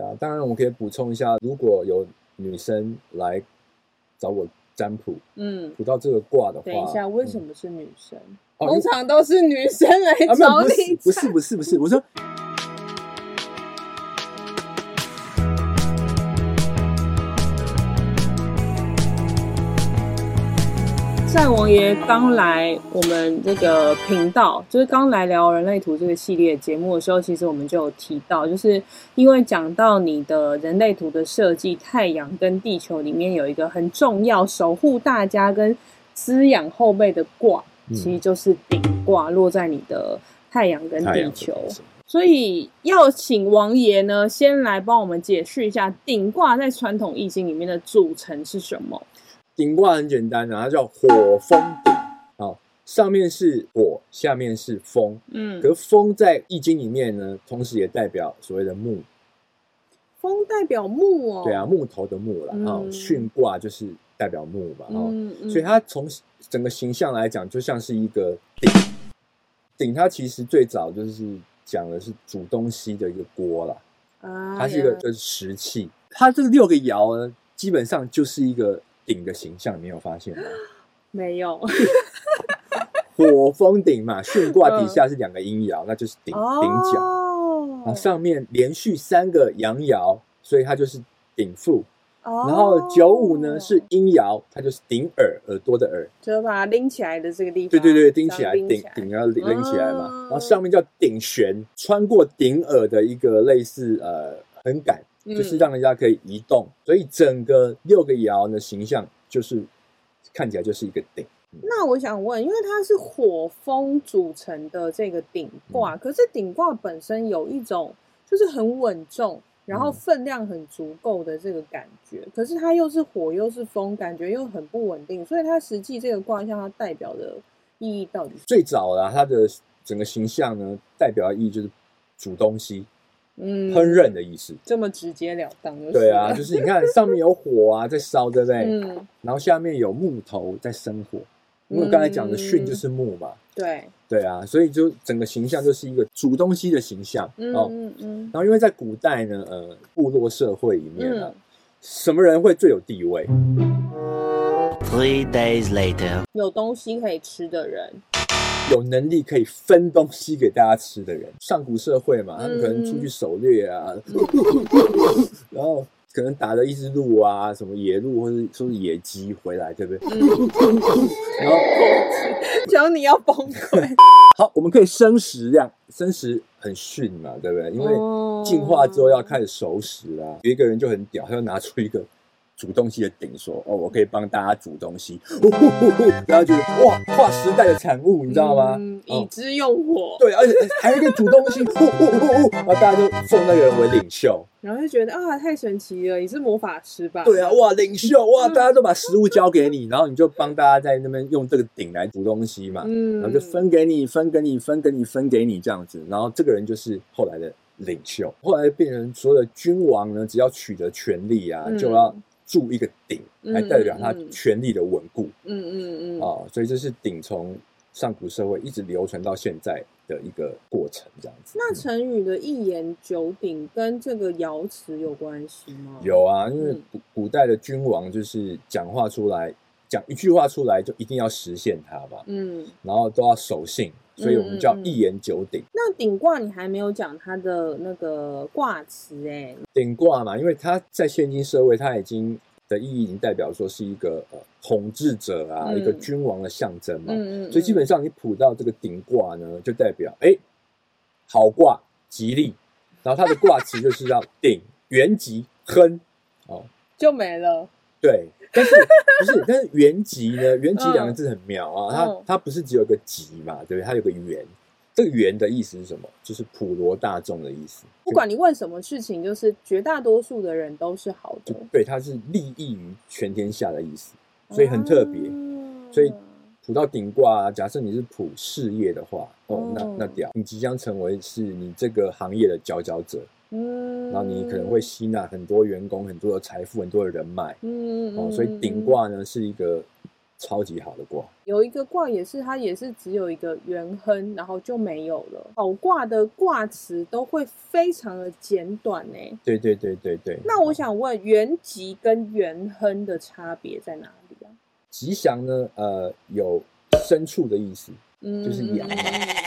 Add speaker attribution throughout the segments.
Speaker 1: 对啊，当然我们可以补充一下，如果有女生来找我占卜，嗯，卜到这个卦的话，
Speaker 2: 等一下，为什么是女生？
Speaker 1: 嗯、
Speaker 2: 通常都是女生来找你、
Speaker 1: 啊，不是不是不是，不是，我说。
Speaker 2: 战王爷刚来我们这个频道，就是刚来聊人类图这个系列节目的时候，其实我们就有提到，就是因为讲到你的人类图的设计，太阳跟地球里面有一个很重要守护大家跟滋养后辈的卦，其实就是顶卦落在你的太阳跟地球，所以要请王爷呢先来帮我们解释一下顶卦在传统易经里面的组成是什么。
Speaker 1: 鼎卦很简单啊，它叫火风鼎，好，上面是火，下面是风，嗯，可是风在易经里面呢，同时也代表所谓的木，
Speaker 2: 风代表木哦，
Speaker 1: 对啊，木头的木啦，啊、嗯，巽卦就是代表木嘛，嗯嗯，所以它从整个形象来讲，就像是一个鼎，鼎它其实最早就是讲的是煮东西的一个锅啦，啊，它是一个就是石器，它这个六个爻呢，基本上就是一个。鼎的形象，你有发现吗？
Speaker 2: 没有。
Speaker 1: 火风鼎嘛，巽卦底下是两个阴爻，那就是鼎鼎角。哦。上面连续三个阳爻，所以它就是鼎腹。哦。然后九五呢是阴爻，它就是顶耳，耳朵的耳。
Speaker 2: 就把它拎起来的这个地方。
Speaker 1: 对对对，拎起来，鼎鼎要拎起来嘛。然后上面叫顶旋，穿过顶耳的一个类似呃横杆。就是让人家可以移动，嗯、所以整个六个爻的形象就是看起来就是一个鼎。
Speaker 2: 那我想问，因为它是火风组成的这个鼎卦，嗯、可是鼎卦本身有一种就是很稳重，然后分量很足够的这个感觉，嗯、可是它又是火又是风，感觉又很不稳定，所以它实际这个卦象它代表的意义到底是？
Speaker 1: 最早啊，它的整个形象呢，代表的意义就是煮东西。嗯，烹饪的意思，
Speaker 2: 这么直截了当。
Speaker 1: 对啊，就是你看上面有火啊在烧，对不对？嗯。然后下面有木头在生火，因为刚才讲的巽就是木嘛。对。对啊，所以就整个形象就是一个煮东西的形象。嗯嗯嗯。然后因为在古代呢，呃，部落社会里面呢，什么人会最有地位
Speaker 3: ？Three days later，
Speaker 2: 有东西可以吃的人。
Speaker 1: 有能力可以分东西给大家吃的人，上古社会嘛，他们可能出去狩猎啊，嗯、然后可能打了一只鹿啊，什么野鹿或者说是野鸡回来，对不对？嗯、然后
Speaker 2: 只要你要崩溃。
Speaker 1: 好，我们可以生食，这样生食很逊嘛，对不对？因为进化之后要开始熟食啦。有一个人就很屌，他就拿出一个。煮东西的鼎说：“哦，我可以帮大家煮东西。呼呼呼呼”然后觉得哇，跨时代的产物，你知道吗？
Speaker 2: 嗯，以知用火。
Speaker 1: 对，而且还可以煮东西。呼呼呼呼，然后大家就奉那个人为领袖。
Speaker 2: 然后就觉得啊，太神奇了！你是魔法师吧？
Speaker 1: 对啊，哇，领袖哇，大家都把食物交给你，然后你就帮大家在那边用这个鼎来煮东西嘛。嗯，然后就分给你，分给你，分给你，分给你这样子。然后这个人就是后来的领袖。后来变成所有的君王呢，只要取得权力啊，就要。铸一个鼎，来代表他权力的稳固。嗯嗯嗯啊、哦，所以这是鼎从上古社会一直流传到现在的一个过程，这样子。
Speaker 2: 那成语的一言九鼎跟这个爻辞有关系吗？
Speaker 1: 有啊，因为古古代的君王就是讲话出来，讲一句话出来就一定要实现它吧。嗯，然后都要守信。所以我们叫一言九鼎。
Speaker 2: 那鼎卦你还没有讲它的那个卦辞哎。
Speaker 1: 鼎卦嘛，因为它在现今社会，它已经的意义已经代表说是一个呃统治者啊，一个君王的象征嘛。所以基本上你卜到这个鼎卦呢，就代表哎好卦吉利。然后它的卦辞就是要鼎元吉亨哦，
Speaker 2: 就没了。
Speaker 1: 对。但是不是？但是原籍呢？原籍两个字很妙啊，它它不是只有个吉嘛，对不对？它有个元，这个元的意思是什么？就是普罗大众的意思。
Speaker 2: 不管你问什么事情，就是绝大多数的人都是好的。
Speaker 1: 对，它是利益于全天下的意思，所以很特别。所以普到顶卦，假设你是普事业的话，哦，那那屌，你即将成为是你这个行业的佼佼者。嗯，然后你可能会吸纳很多员工、很多的财富、很多的人脉。嗯，哦，所以顶卦呢是一个超级好的卦。
Speaker 2: 有一个卦也是，它也是只有一个元亨，然后就没有了。好卦的卦辞都会非常的简短呢。
Speaker 1: 对对对对对。
Speaker 2: 那我想问，元吉跟元亨的差别在哪里啊？
Speaker 1: 吉祥呢，呃，有牲畜的意思，嗯，就是羊。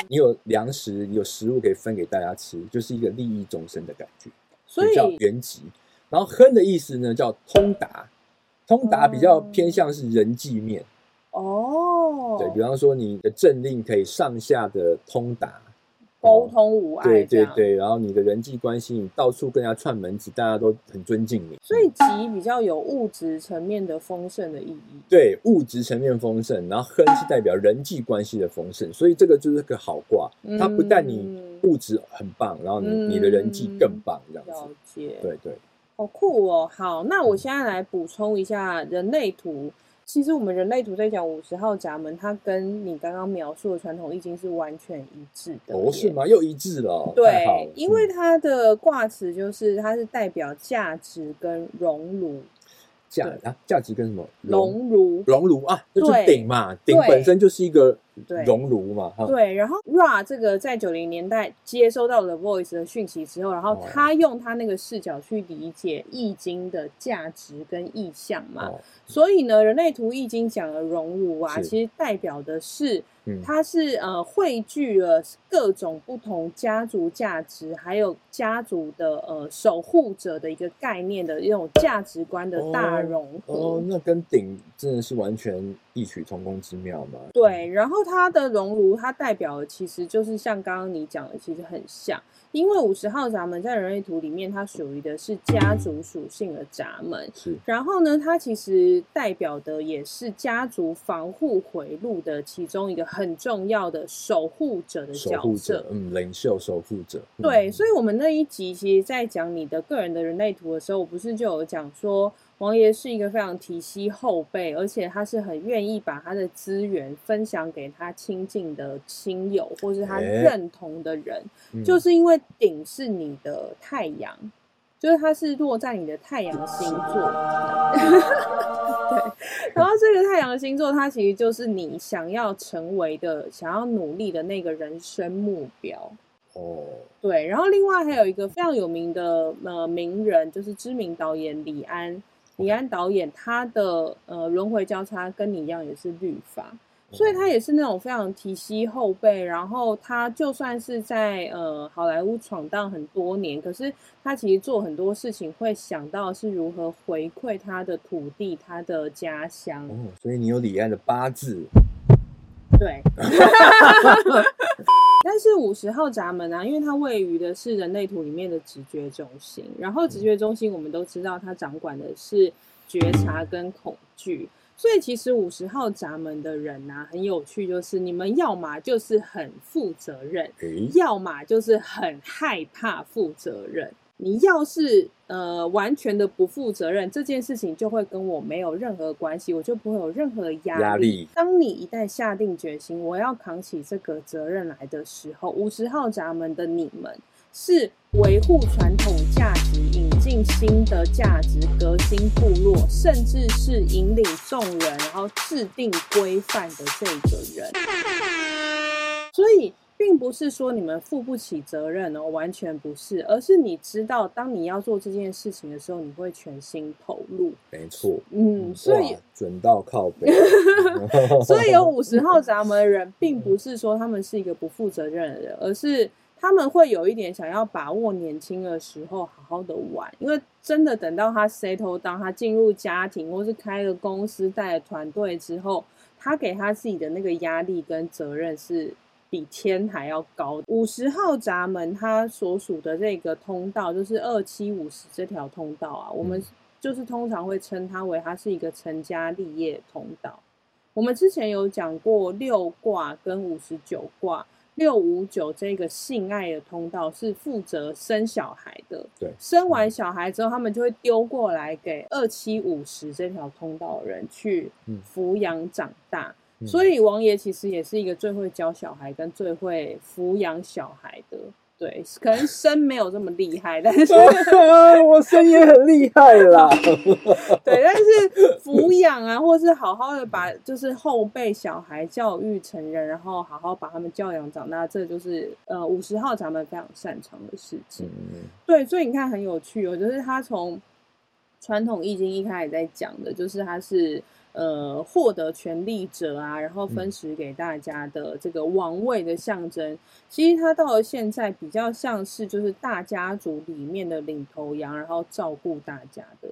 Speaker 1: 你有粮食，你有食物可以分给大家吃，就是一个利益众生的感觉，所以叫原籍。然后亨的意思呢，叫通达。通达比较偏向是人际面
Speaker 2: 哦，
Speaker 1: 对，比方说你的政令可以上下的通达，
Speaker 2: 沟通无碍，
Speaker 1: 对对对，然后你的人际关系，你到处跟人家串门子，大家都很尊敬你，
Speaker 2: 所以吉比较有物质层面的丰盛的意义，
Speaker 1: 对，物质层面丰盛，然后亨是代表人际关系的丰盛，所以这个就是个好卦，它不但你物质很棒，然后你你的人际更棒，这样子，了
Speaker 2: 解，
Speaker 1: 对对。
Speaker 2: 好酷哦！好，那我现在来补充一下人类图。其实我们人类图在讲五十号闸门，它跟你刚刚描述的传统易经是完全一致的。
Speaker 1: 哦，是吗？又一致了。
Speaker 2: 对，因为它的卦辞就是它是代表价值跟熔炉。
Speaker 1: 价啊，价值跟什么？
Speaker 2: 熔炉，
Speaker 1: 熔炉啊，就是鼎嘛，鼎本身就是一个熔炉嘛。
Speaker 2: 对，然后 Ra 这个在九零年代接收到了 Voice 的讯息之后，然后他用他那个视角去理解易经的价值跟意象嘛。所以呢，人类图易经讲的熔炉啊，其实代表的是。它是呃汇聚了各种不同家族价值，还有家族的呃守护者的一个概念的一种价值观的大融合。
Speaker 1: 哦，哦，那跟鼎真的是完全异曲同工之妙嘛？
Speaker 2: 对，然后它的熔炉，它代表的其实就是像刚刚你讲的，其实很像。因为五十号闸门在人类图里面，它属于的是家族属性的闸门。
Speaker 1: 是。
Speaker 2: 然后呢，它其实代表的也是家族防护回路的其中一个很重要的守护者的角色。守护者，
Speaker 1: 嗯，领袖守护者。
Speaker 2: 对，所以，我们那一集其实，在讲你的个人的人类图的时候，我不是就有讲说。王爷是一个非常提携后辈，而且他是很愿意把他的资源分享给他亲近的亲友，或是他认同的人，欸、就是因为鼎是你的太阳，嗯、就是他是落在你的太阳星座。对，然后这个太阳星座，它其实就是你想要成为的、想要努力的那个人生目标。哦，对，然后另外还有一个非常有名的呃名人，就是知名导演李安。李安导演他的呃轮回交叉跟你一样也是律法，所以他也是那种非常提携后辈。然后他就算是在呃好莱坞闯荡很多年，可是他其实做很多事情会想到是如何回馈他的土地、他的家乡。哦，
Speaker 1: 所以你有李安的八字。
Speaker 2: 对。但是五十号闸门啊，因为它位于的是人类图里面的直觉中心，然后直觉中心我们都知道它掌管的是觉察跟恐惧，所以其实五十号闸门的人啊，很有趣，就是你们要么就是很负责任，要么就是很害怕负责任。你要是呃完全的不负责任，这件事情就会跟我没有任何关系，我就不会有任何压力。压力。当你一旦下定决心，我要扛起这个责任来的时候，五十号闸门的你们是维护传统价值、引进新的价值、革新部落，甚至是引领众人，然后制定规范的这个人。不是说你们负不起责任哦，完全不是，而是你知道，当你要做这件事情的时候，你会全心投入。
Speaker 1: 没错，
Speaker 2: 嗯，所以
Speaker 1: 准到靠北。
Speaker 2: 所以有五十号闸门的人，并不是说他们是一个不负责任的人，而是他们会有一点想要把握年轻的时候，好好的玩。因为真的等到他 settle down，他进入家庭，或是开了公司、带了团队之后，他给他自己的那个压力跟责任是。比天还要高。五十号闸门，它所属的这个通道就是二七五十这条通道啊，我们就是通常会称它为它是一个成家立业通道。我们之前有讲过六卦跟五十九卦，六五九这个性爱的通道是负责生小孩的。
Speaker 1: 对，
Speaker 2: 生完小孩之后，他们就会丢过来给二七五十这条通道的人去抚养长大。所以王爷其实也是一个最会教小孩跟最会抚养小孩的对，可能生没有这么厉害，但是
Speaker 1: 我生也很厉害啦。
Speaker 2: 对，但是抚养啊，或是好好的把就是后辈小孩教育成人，然后好好把他们教养长大，这就是呃五十号咱们非常擅长的事情。嗯、对，所以你看很有趣哦，就是他从传统易经一开始在讲的，就是他是。呃，获得权力者啊，然后分食给大家的这个王位的象征，嗯、其实它到了现在比较像是就是大家族里面的领头羊，然后照顾大家的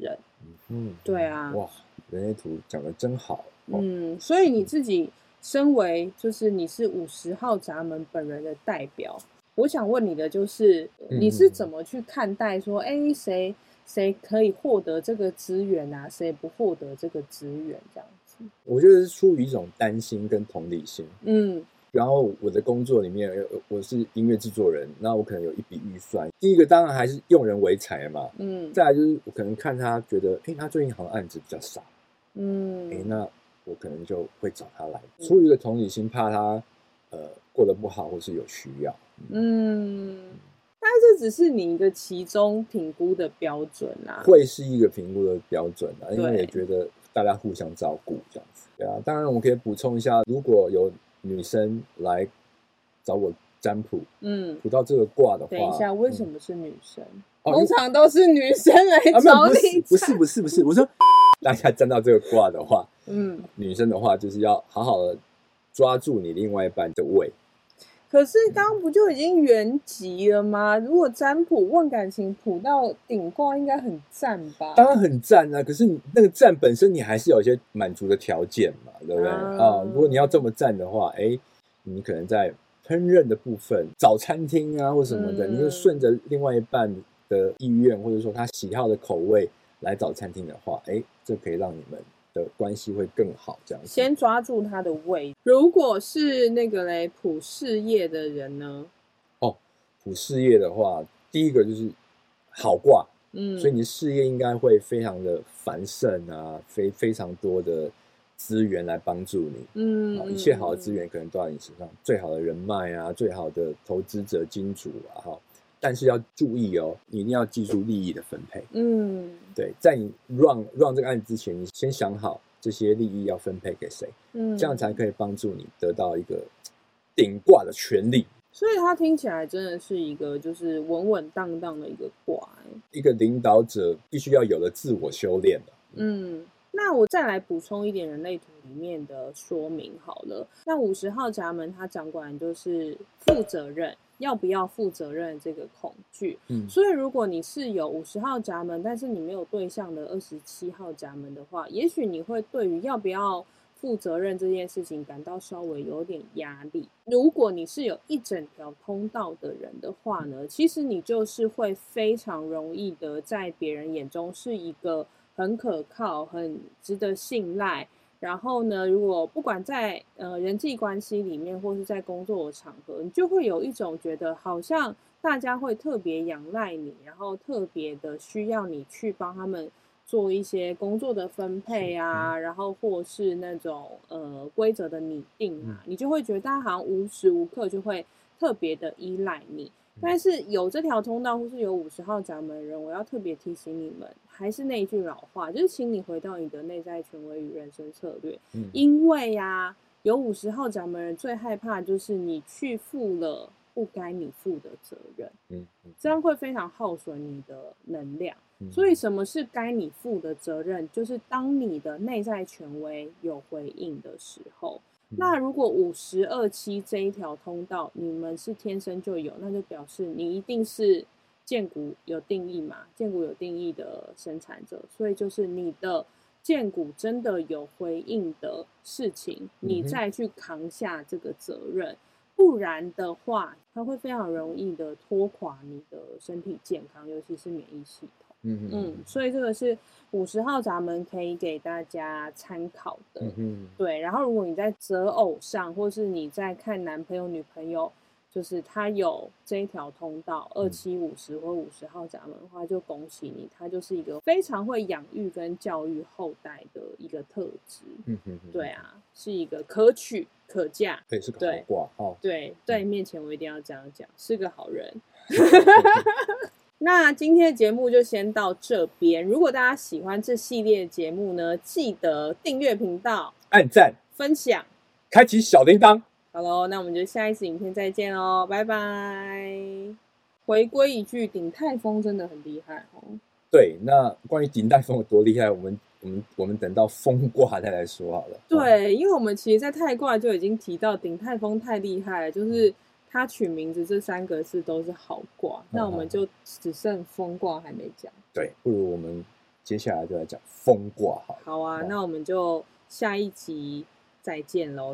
Speaker 2: 人。嗯，对啊。哇，
Speaker 1: 人类图讲的真好。
Speaker 2: 嗯，所以你自己身为就是你是五十号闸门本人的代表，我想问你的就是，你是怎么去看待说，哎、嗯，谁？谁可以获得这个资源啊？谁不获得这个资源？这样子，
Speaker 1: 我觉得是出于一种担心跟同理心。
Speaker 2: 嗯，
Speaker 1: 然后我的工作里面，我是音乐制作人，那我可能有一笔预算。第一个当然还是用人为才嘛。嗯，再来就是我可能看他觉得，哎，他最近好像案子比较少。嗯，哎，那我可能就会找他来，出于一个同理心，怕他呃过得不好或是有需要。
Speaker 2: 嗯。嗯但这只是你一个其中评估的标准啊，
Speaker 1: 会是一个评估的标准啊，因为也觉得大家互相照顾这样子，对啊。当然，我们可以补充一下，如果有女生来找我占卜，嗯，卜到这个卦的话，
Speaker 2: 等一下，为什么是女生？嗯、通常都是女生来找你、啊，
Speaker 1: 不是不是不是，我说大家占到这个卦的话，嗯，女生的话就是要好好的抓住你另外一半的胃。
Speaker 2: 可是刚刚不就已经原籍了吗？如果占卜问感情卜到顶卦，应该很赞吧？
Speaker 1: 当然很赞啊！可是你那个赞本身，你还是有一些满足的条件嘛，对不对啊，啊？如果你要这么赞的话，哎，你可能在烹饪的部分找餐厅啊，或什么的，嗯、你就顺着另外一半的意愿，或者说他喜好的口味来找餐厅的话，哎，这可以让你们。的关系会更好，这样子。
Speaker 2: 先抓住他的位。如果是那个嘞，普事业的人呢？
Speaker 1: 哦，普事业的话，第一个就是好卦，嗯，所以你的事业应该会非常的繁盛啊，非非常多的资源来帮助你，嗯，一切好的资源可能都在你身上，最好的人脉啊，最好的投资者金主啊，哈。但是要注意哦，你一定要记住利益的分配。嗯，对，在你 run run 这个案子之前，你先想好这些利益要分配给谁，嗯，这样才可以帮助你得到一个顶挂的权利。
Speaker 2: 所以它听起来真的是一个就是稳稳当当的一个卦，
Speaker 1: 一个领导者必须要有的自我修炼。
Speaker 2: 嗯，那我再来补充一点人类图里面的说明好了。那五十号闸门它掌管就是负责任。要不要负责任这个恐惧，嗯，所以如果你是有五十号闸门，但是你没有对象的二十七号闸门的话，也许你会对于要不要负责任这件事情感到稍微有点压力。如果你是有一整条通道的人的话呢，其实你就是会非常容易的在别人眼中是一个很可靠、很值得信赖。然后呢，如果不管在呃人际关系里面，或是在工作的场合，你就会有一种觉得好像大家会特别仰赖你，然后特别的需要你去帮他们做一些工作的分配啊，然后或是那种呃规则的拟定啊，你就会觉得大家好像无时无刻就会特别的依赖你。但是有这条通道，或是有五十号闸门的人，我要特别提醒你们，还是那一句老话，就是请你回到你的内在权威与人生策略。嗯，因为呀、啊，有五十号闸门人最害怕就是你去负了不该你负的责任，嗯，这样会非常耗损你的能量。所以，什么是该你负的责任？就是当你的内在权威有回应的时候。那如果五十二七这一条通道你们是天生就有，那就表示你一定是荐股有定义嘛，荐股有定义的生产者，所以就是你的荐股真的有回应的事情，你再去扛下这个责任，不然的话，它会非常容易的拖垮你的身体健康，尤其是免疫系统。嗯嗯，所以这个是五十号闸门可以给大家参考的。嗯，对，然后如果你在择偶上，或是你在看男朋友女朋友就是他有这一条通道，二七五十或五十号闸门的话，就恭喜你，他就是一个非常会养育跟教育后代的一个特质。
Speaker 1: 嗯哼哼，
Speaker 2: 对啊，是一个可取可嫁，
Speaker 1: 对，是个好卦哦。
Speaker 2: 对，在你面前我一定要这样讲，是个好人。那今天的节目就先到这边。如果大家喜欢这系列节目呢，记得订阅频道、
Speaker 1: 按赞、
Speaker 2: 分享、
Speaker 1: 开启小铃铛。
Speaker 2: 好喽，那我们就下一次影片再见哦，拜拜！回归一句，鼎泰丰真的很厉害哦。
Speaker 1: 对，那关于鼎泰丰有多厉害，我们我们我们等到风卦再来说好了。
Speaker 2: 对，因为我们其实，在泰卦就已经提到鼎泰丰太厉害了，就是他取名字这三个字都是好卦，嗯、那我们就只剩风卦还没讲。
Speaker 1: 对，不如我们接下来就来讲风卦好了。
Speaker 2: 好啊，那我们就下一集再见喽。